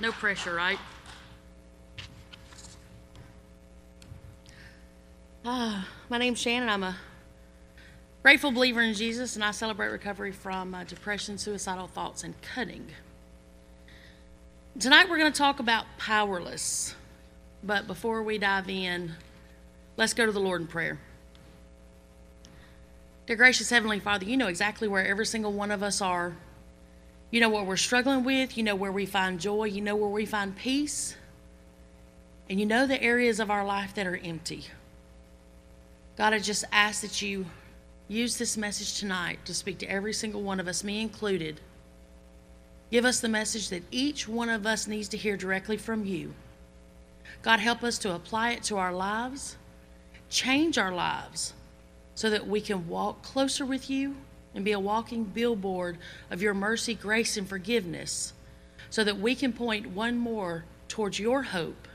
No pressure, right? Ah, my name's Shannon. I'm a grateful believer in Jesus, and I celebrate recovery from uh, depression, suicidal thoughts, and cutting. Tonight we're going to talk about powerless. But before we dive in, let's go to the Lord in prayer. Dear gracious Heavenly Father, you know exactly where every single one of us are. You know what we're struggling with. You know where we find joy. You know where we find peace. And you know the areas of our life that are empty. God, I just ask that you use this message tonight to speak to every single one of us, me included. Give us the message that each one of us needs to hear directly from you. God, help us to apply it to our lives, change our lives so that we can walk closer with you and be a walking billboard of your mercy, grace, and forgiveness so that we can point one more towards your hope,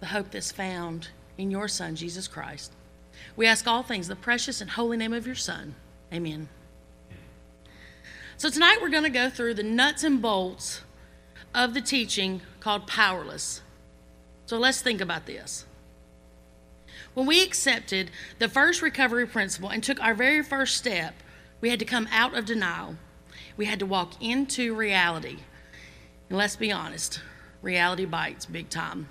the hope that's found in your Son, Jesus Christ. We ask all things the precious and holy name of your Son. Amen. So, tonight we're going to go through the nuts and bolts of the teaching called Powerless. So, let's think about this. When we accepted the first recovery principle and took our very first step, we had to come out of denial. We had to walk into reality. And let's be honest, reality bites big time.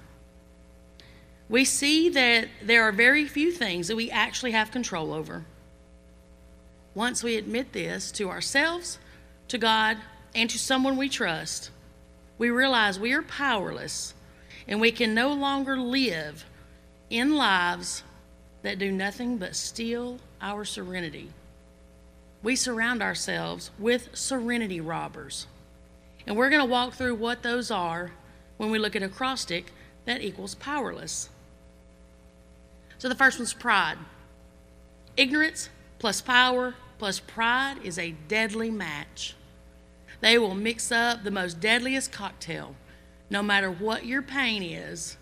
We see that there are very few things that we actually have control over. Once we admit this to ourselves, to God, and to someone we trust, we realize we are powerless and we can no longer live in lives that do nothing but steal our serenity. We surround ourselves with serenity robbers. And we're going to walk through what those are when we look at acrostic that equals powerless. So the first one's pride. Ignorance plus power plus pride is a deadly match. They will mix up the most deadliest cocktail. No matter what your pain is,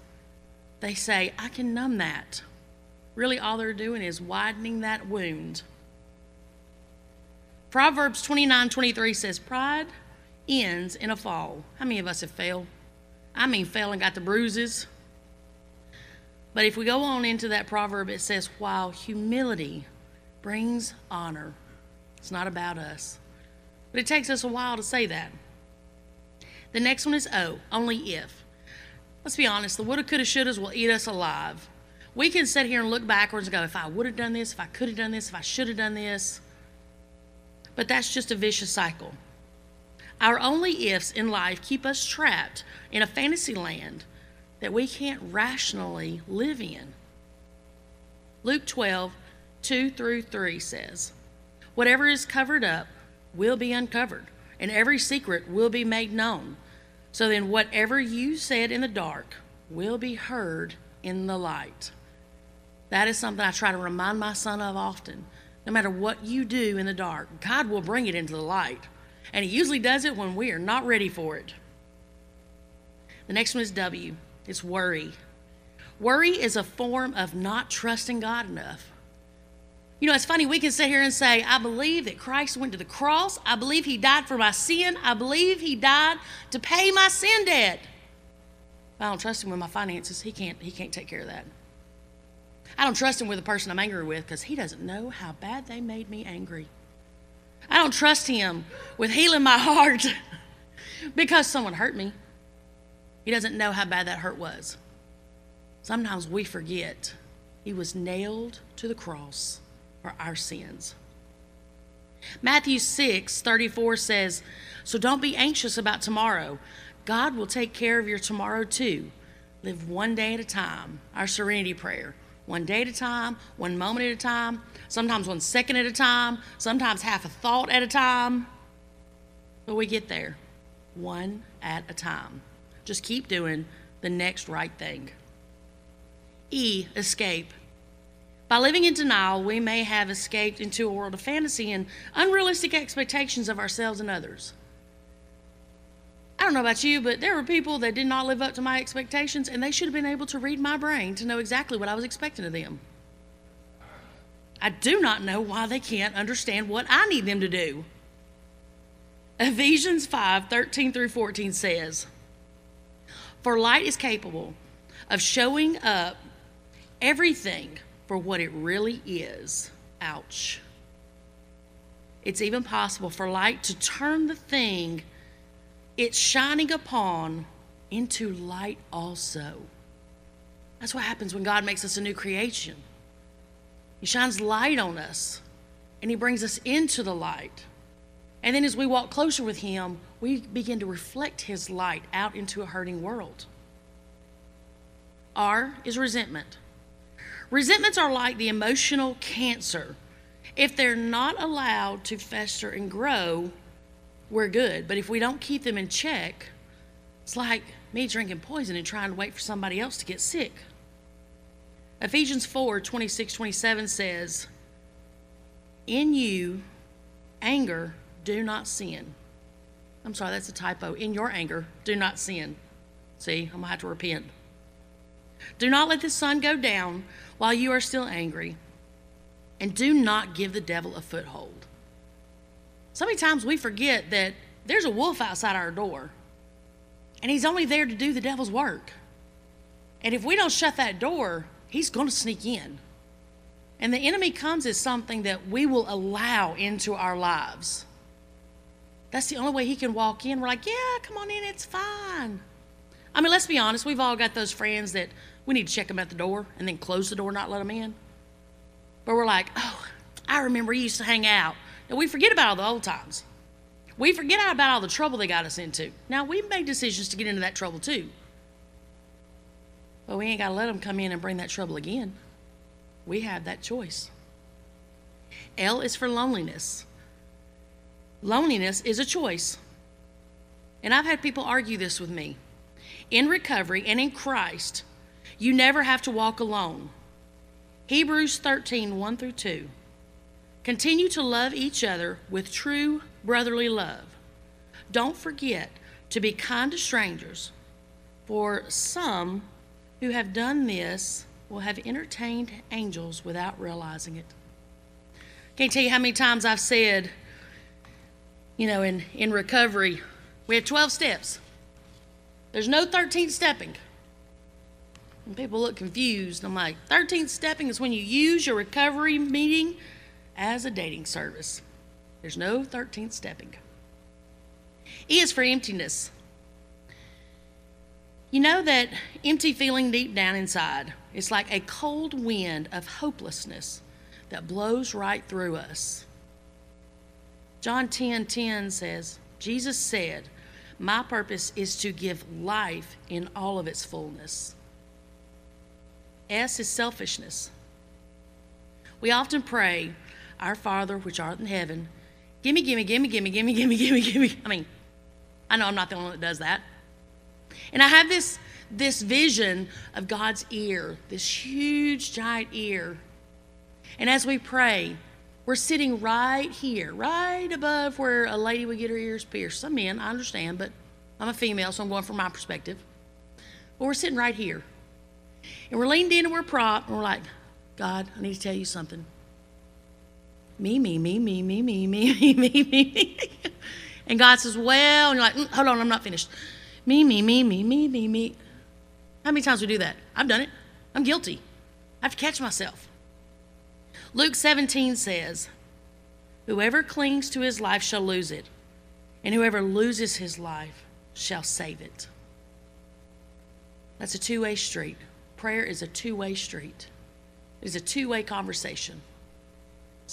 they say, I can numb that. Really, all they're doing is widening that wound. Proverbs 29 23 says, Pride ends in a fall. How many of us have failed? I mean, fell and got the bruises. But if we go on into that proverb, it says, While humility brings honor, it's not about us. But it takes us a while to say that. The next one is O, only if. Let's be honest, the woulda, coulda, shouldas will eat us alive. We can sit here and look backwards and go, if I would have done this, if I could have done this, if I should have done this. But that's just a vicious cycle. Our only ifs in life keep us trapped in a fantasy land that we can't rationally live in. Luke 12, 2 through 3 says, Whatever is covered up will be uncovered, and every secret will be made known. So then, whatever you said in the dark will be heard in the light. That is something I try to remind my son of often. No matter what you do in the dark, God will bring it into the light. And He usually does it when we are not ready for it. The next one is W it's worry. Worry is a form of not trusting God enough. You know, it's funny, we can sit here and say, I believe that Christ went to the cross. I believe he died for my sin. I believe he died to pay my sin debt. I don't trust him with my finances. He can't, he can't take care of that. I don't trust him with the person I'm angry with because he doesn't know how bad they made me angry. I don't trust him with healing my heart because someone hurt me. He doesn't know how bad that hurt was. Sometimes we forget he was nailed to the cross for our sins. Matthew 6 34 says, So don't be anxious about tomorrow. God will take care of your tomorrow too. Live one day at a time. Our serenity prayer. One day at a time, one moment at a time, sometimes one second at a time, sometimes half a thought at a time. But we get there one at a time. Just keep doing the next right thing. E, escape. By living in denial, we may have escaped into a world of fantasy and unrealistic expectations of ourselves and others. I don't know about you, but there were people that did not live up to my expectations, and they should have been able to read my brain to know exactly what I was expecting of them. I do not know why they can't understand what I need them to do. Ephesians 5 13 through 14 says, For light is capable of showing up everything for what it really is. Ouch. It's even possible for light to turn the thing it's shining upon into light also. That's what happens when God makes us a new creation. He shines light on us and He brings us into the light. And then as we walk closer with Him, we begin to reflect His light out into a hurting world. R is resentment. Resentments are like the emotional cancer. If they're not allowed to fester and grow, we're good. But if we don't keep them in check, it's like me drinking poison and trying to wait for somebody else to get sick. Ephesians 4 26 27 says, In you, anger, do not sin. I'm sorry, that's a typo. In your anger, do not sin. See, I'm going to have to repent. Do not let the sun go down while you are still angry, and do not give the devil a foothold. So many times we forget that there's a wolf outside our door, and he's only there to do the devil's work. And if we don't shut that door, he's going to sneak in. And the enemy comes as something that we will allow into our lives. That's the only way he can walk in. We're like, yeah, come on in, it's fine. I mean, let's be honest, we've all got those friends that we need to check them at the door and then close the door, not let them in. But we're like, oh, I remember you used to hang out. And we forget about all the old times. We forget about all the trouble they got us into. Now, we've made decisions to get into that trouble too. But we ain't got to let them come in and bring that trouble again. We have that choice. L is for loneliness. Loneliness is a choice. And I've had people argue this with me. In recovery and in Christ, you never have to walk alone. Hebrews 13, 1 through 2. Continue to love each other with true brotherly love. Don't forget to be kind to strangers, for some who have done this will have entertained angels without realizing it. Can't tell you how many times I've said, you know, in, in recovery, we have 12 steps. There's no 13th stepping. And people look confused. I'm like, 13th stepping is when you use your recovery meeting as a dating service. There's no 13th stepping. E is for emptiness. You know that empty feeling deep down inside? It's like a cold wind of hopelessness that blows right through us. John 10 10 says, Jesus said, My purpose is to give life in all of its fullness. S is selfishness. We often pray, Our Father, which art in heaven, gimme, gimme, gimme, gimme, gimme, gimme, gimme, gimme. I mean, I know I'm not the only one that does that. And I have this, this vision of God's ear, this huge, giant ear. And as we pray, we're sitting right here, right above where a lady would get her ears pierced. Some men, I understand, but I'm a female, so I'm going from my perspective. But we're sitting right here. And we're leaned in and we're propped, and we're like, God, I need to tell you something. Me, me, me, me, me, me, me, me, me, me. And God says, Well, and you're like, mm, hold on, I'm not finished. Me, me, me, me, me, me, me. How many times do we do that? I've done it. I'm guilty. I have to catch myself. Luke 17 says, Whoever clings to his life shall lose it, and whoever loses his life shall save it. That's a two way street. Prayer is a two way street, it's a two way conversation.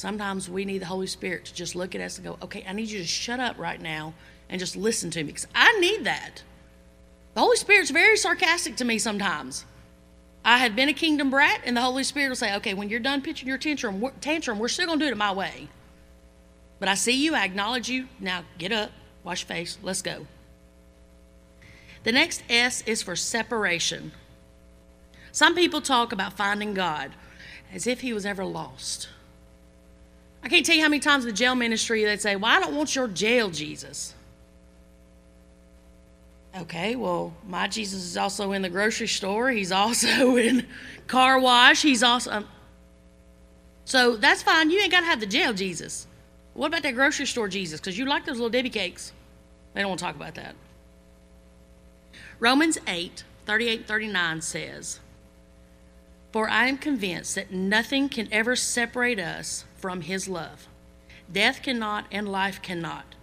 Sometimes we need the Holy Spirit to just look at us and go, okay, I need you to shut up right now and just listen to me because I need that. The Holy Spirit's very sarcastic to me sometimes. I had been a kingdom brat, and the Holy Spirit will say, okay, when you're done pitching your tantrum, tantrum we're still going to do it my way. But I see you, I acknowledge you. Now get up, wash your face, let's go. The next S is for separation. Some people talk about finding God as if he was ever lost. I can't tell you how many times the jail ministry they'd say, Well, I don't want your jail Jesus. Okay, well, my Jesus is also in the grocery store. He's also in car wash. He's also. Um, so that's fine. You ain't got to have the jail Jesus. What about that grocery store Jesus? Because you like those little Debbie cakes. They don't want to talk about that. Romans 8 38 39 says, For I am convinced that nothing can ever separate us from his love. Death cannot, and life cannot.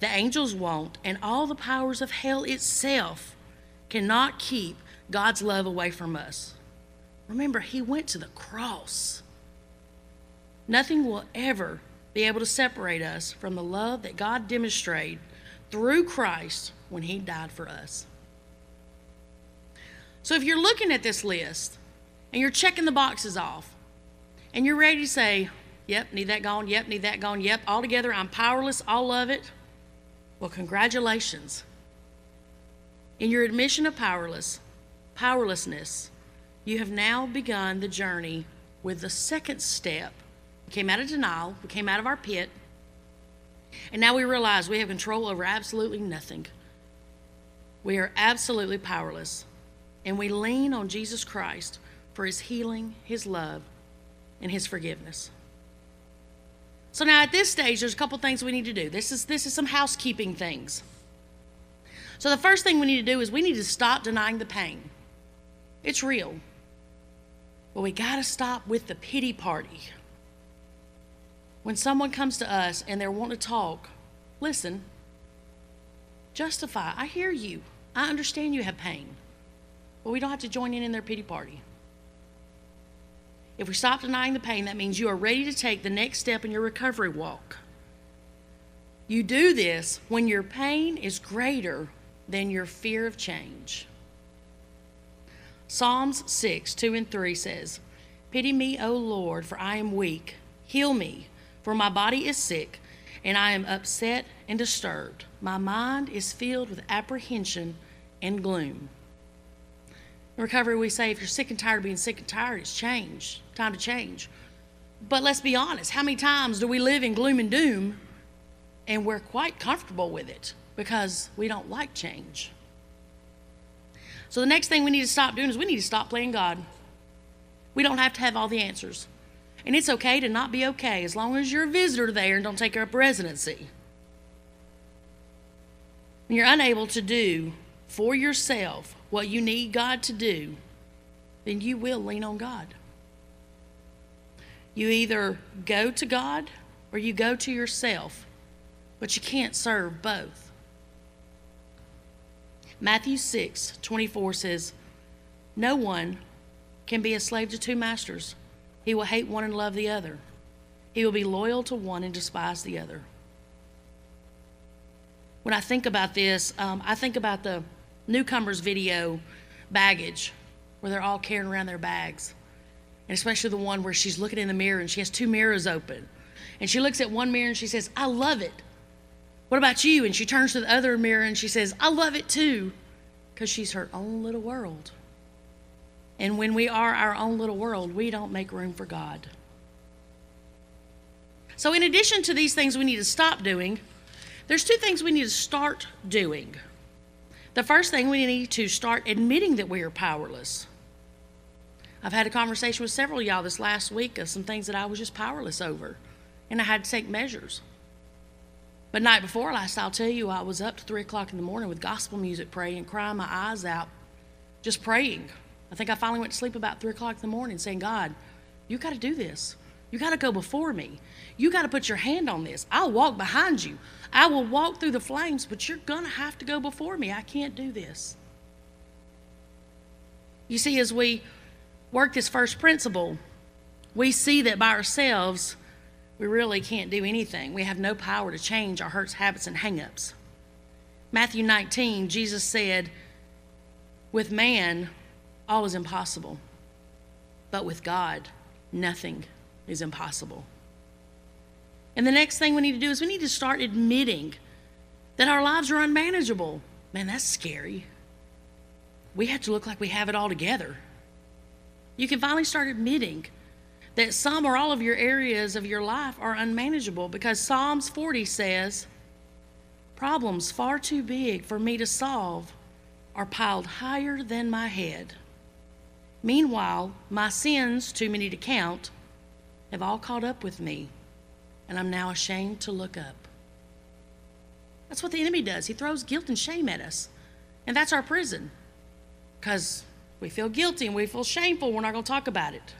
The angels won't, and all the powers of hell itself cannot keep God's love away from us. Remember, he went to the cross. Nothing will ever be able to separate us from the love that God demonstrated through Christ when he died for us. So if you're looking at this list and you're checking the boxes off and you're ready to say, yep, need that gone, yep, need that gone, yep, altogether I'm powerless, All of it. Well, congratulations. In your admission of powerless, powerlessness, you have now begun the journey with the second step. We came out of denial, we came out of our pit, and now we realize we have control over absolutely nothing. We are absolutely powerless and we lean on Jesus Christ for his healing, his love, and his forgiveness. So now at this stage, there's a couple things we need to do. This is this is some housekeeping things. So the first thing we need to do is we need to stop denying the pain. It's real. But we got to stop with the pity party. When someone comes to us and they're wanting to talk, listen, justify. I hear you. I understand you have pain. But we don't have to join in in their pity party. If we stop denying the pain, that means you are ready to take the next step in your recovery walk. You do this when your pain is greater than your fear of change. Psalms 6, 2 and 3 says, Pity me, O Lord, for I am weak. Heal me, for my body is sick, and I am upset and disturbed. My mind is filled with apprehension and gloom. Recovery, we say if you're sick and tired of being sick and tired, it's change, time to change. But let's be honest, how many times do we live in gloom and doom and we're quite comfortable with it because we don't like change? So the next thing we need to stop doing is we need to stop playing God. We don't have to have all the answers. And it's okay to not be okay as long as you're a visitor there and don't take up residency. When you're unable to do for yourself what you need God to do, then you will lean on God. You either go to God or you go to yourself, but you can't serve both. Matthew 6 24 says, No one can be a slave to two masters. He will hate one and love the other. He will be loyal to one and despise the other. When I think about this, um, I think about the newcomers video baggage where they're all carrying around their bags. And especially the one where she's looking in the mirror and she has two mirrors open. And she looks at one mirror and she says, I love it. What about you? And she turns to the other mirror and she says, I love it too. Because she's her own little world. And when we are our own little world, we don't make room for God. So, in addition to these things we need to stop doing, there's two things we need to start doing. The first thing we need to start admitting that we are powerless. I've had a conversation with several of y'all this last week of some things that I was just powerless over, and I had to take measures. But night before last, I'll tell you, I was up to three o'clock in the morning with gospel music, praying, crying my eyes out, just praying. I think I finally went to sleep about three o'clock in the morning, saying, "God, you got to do this. You got to go before me. You got to put your hand on this. I'll walk behind you. I will walk through the flames, but you're going to have to go before me. I can't do this. You see, as we work this first principle, we see that by ourselves, we really can't do anything. We have no power to change our hurts, habits, and hangups. Matthew 19, Jesus said, With man, all is impossible, but with God, nothing is impossible. And the next thing we need to do is we need to start admitting that our lives are unmanageable. Man, that's scary. We have to look like we have it all together. You can finally start admitting that some or all of your areas of your life are unmanageable because Psalms 40 says, Problems far too big for me to solve are piled higher than my head. Meanwhile, my sins, too many to count, have all caught up with me and I'm now ashamed to look up. That's what the enemy does. He throws guilt and shame at us. And that's our prison. because we feel guilty and we feel shameful. We're not going to talk about it.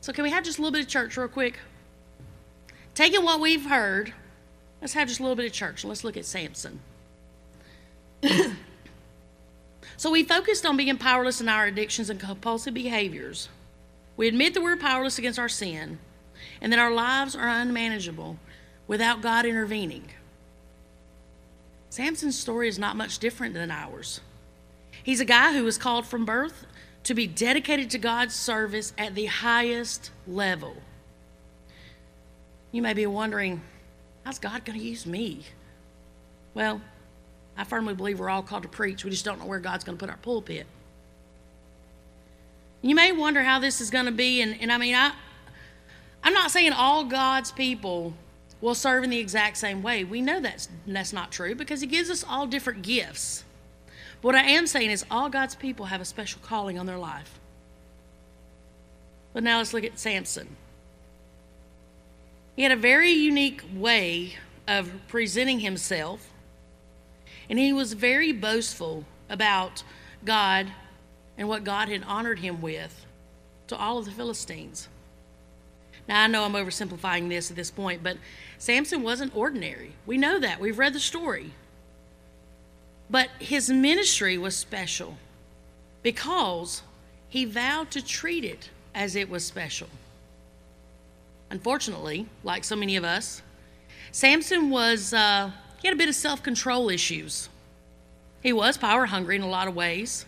So, can we have just a little bit of church real quick? Taking what we've heard, let's have just a little bit of church. and Let's look at Samson. so, we focused on being powerless in our addictions and compulsive behaviors. We admit that we're powerless against our sin and that our lives are unmanageable without God intervening. Samson's story is not much different than ours. He's a guy who was called from birth to be dedicated to God's service at the highest level. You may be wondering, how's God going to use me? Well, I firmly believe we're all called to preach. We just don't know where God's going to put our pulpit. You may wonder how this is going to be, and, and I mean, I, I'm not saying all God's people will serve in the exact same way. We know that's, that's not true because He gives us all different gifts. But what I am saying is, all God's people have a special calling on their life. But now let's look at Samson. He had a very unique way of presenting himself, and he was very boastful about God and what God had honored him with to all of the Philistines. Now, I know I'm oversimplifying this at this point, but Samson wasn't ordinary. We know that. We've read the story. But his ministry was special because he vowed to treat it as it was special. Unfortunately, like so many of us, Samson was, uh, he had a bit of self control issues. He was power hungry in a lot of ways,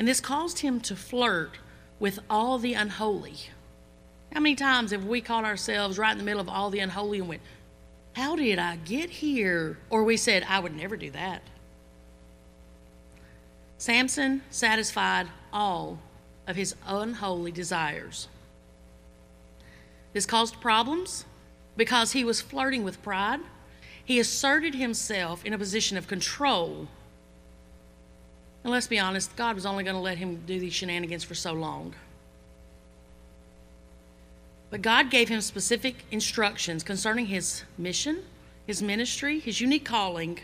and this caused him to flirt with all the unholy. How many times have we caught ourselves right in the middle of all the unholy and went, How did I get here? Or we said, I would never do that. Samson satisfied all of his unholy desires. This caused problems because he was flirting with pride. He asserted himself in a position of control. And let's be honest, God was only going to let him do these shenanigans for so long. But God gave him specific instructions concerning his mission, his ministry, his unique calling,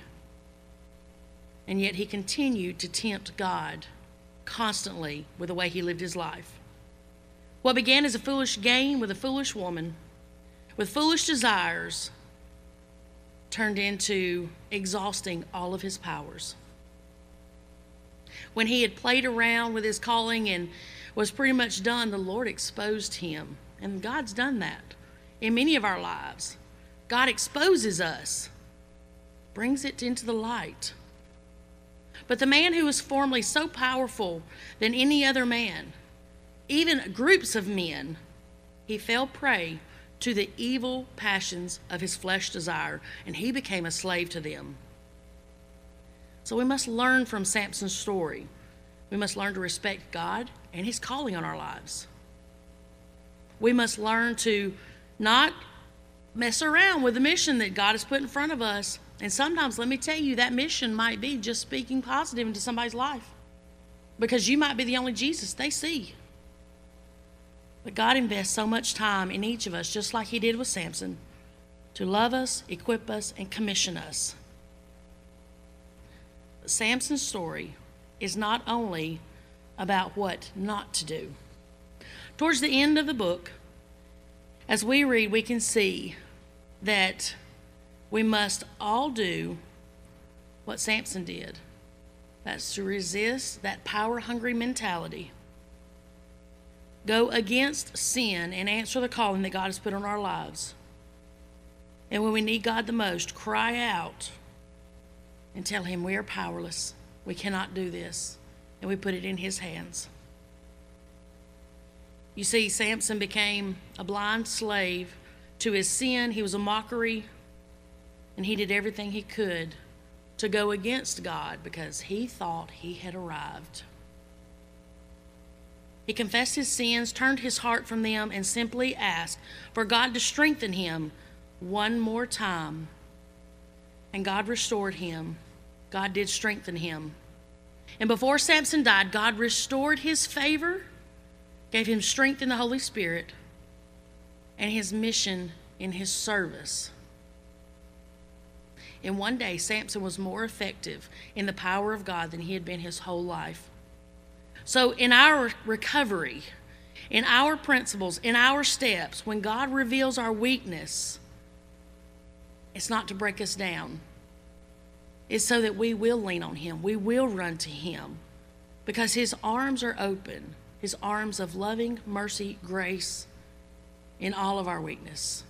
and yet he continued to tempt God constantly with the way he lived his life. What began as a foolish game with a foolish woman, with foolish desires, turned into exhausting all of his powers. When he had played around with his calling and was pretty much done, the Lord exposed him and God's done that in many of our lives. God exposes us, brings it into the light. But the man who was formerly so powerful than any other man, even groups of men, he fell prey to the evil passions of his flesh desire, and he became a slave to them. So we must learn from Samson's story. We must learn to respect God and his calling on our lives. We must learn to not mess around with the mission that God has put in front of us. And sometimes, let me tell you, that mission might be just speaking positive into somebody's life because you might be the only Jesus they see. But God invests so much time in each of us, just like He did with Samson, to love us, equip us, and commission us. Samson's story is not only about what not to do. Towards the end of the book, as we read, we can see that we must all do what Samson did. That's to resist that power hungry mentality. Go against sin and answer the calling that God has put on our lives. And when we need God the most, cry out and tell Him we are powerless. We cannot do this. And we put it in His hands. You see, Samson became a blind slave to his sin. He was a mockery, and he did everything he could to go against God because he thought he had arrived. He confessed his sins, turned his heart from them, and simply asked for God to strengthen him one more time. And God restored him. God did strengthen him. And before Samson died, God restored his favor gave him strength in the Holy Spirit and his mission in his service. In one day, Samson was more effective in the power of God than he had been his whole life. So, in our recovery, in our principles, in our steps, when God reveals our weakness, it's not to break us down. It's so that we will lean on Him. We will run to Him because His arms are open, His arms of loving, mercy, grace in all of our weakness.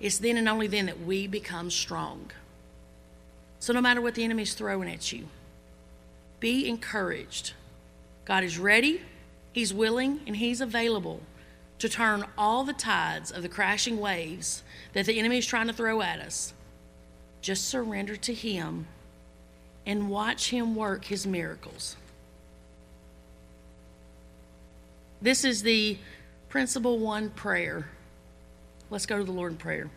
It's then and only then that we become strong. So, no matter what the enemy's throwing at you, be encouraged. God is ready, He's willing, and He's available to turn all the tides of the crashing waves that the enemy is trying to throw at us. Just surrender to Him and watch Him work His miracles. This is the principle one prayer. Let's go to the Lord in prayer.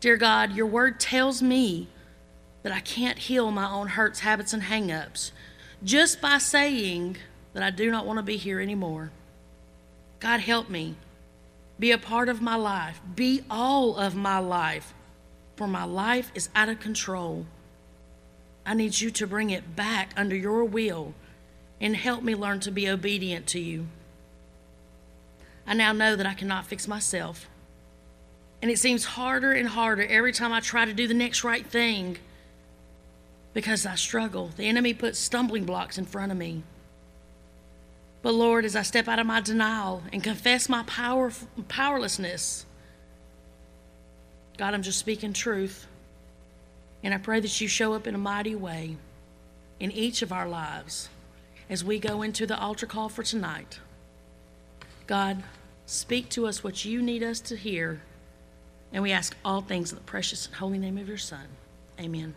Dear God, your word tells me that I can't heal my own hurts, habits, and hangups just by saying that I do not want to be here anymore. God, help me. Be a part of my life. Be all of my life. For my life is out of control. I need you to bring it back under your will and help me learn to be obedient to you. I now know that I cannot fix myself. And it seems harder and harder every time I try to do the next right thing because I struggle. The enemy puts stumbling blocks in front of me. But Lord, as I step out of my denial and confess my power, powerlessness, God, I'm just speaking truth. And I pray that you show up in a mighty way in each of our lives as we go into the altar call for tonight. God, speak to us what you need us to hear. And we ask all things in the precious and holy name of your Son. Amen.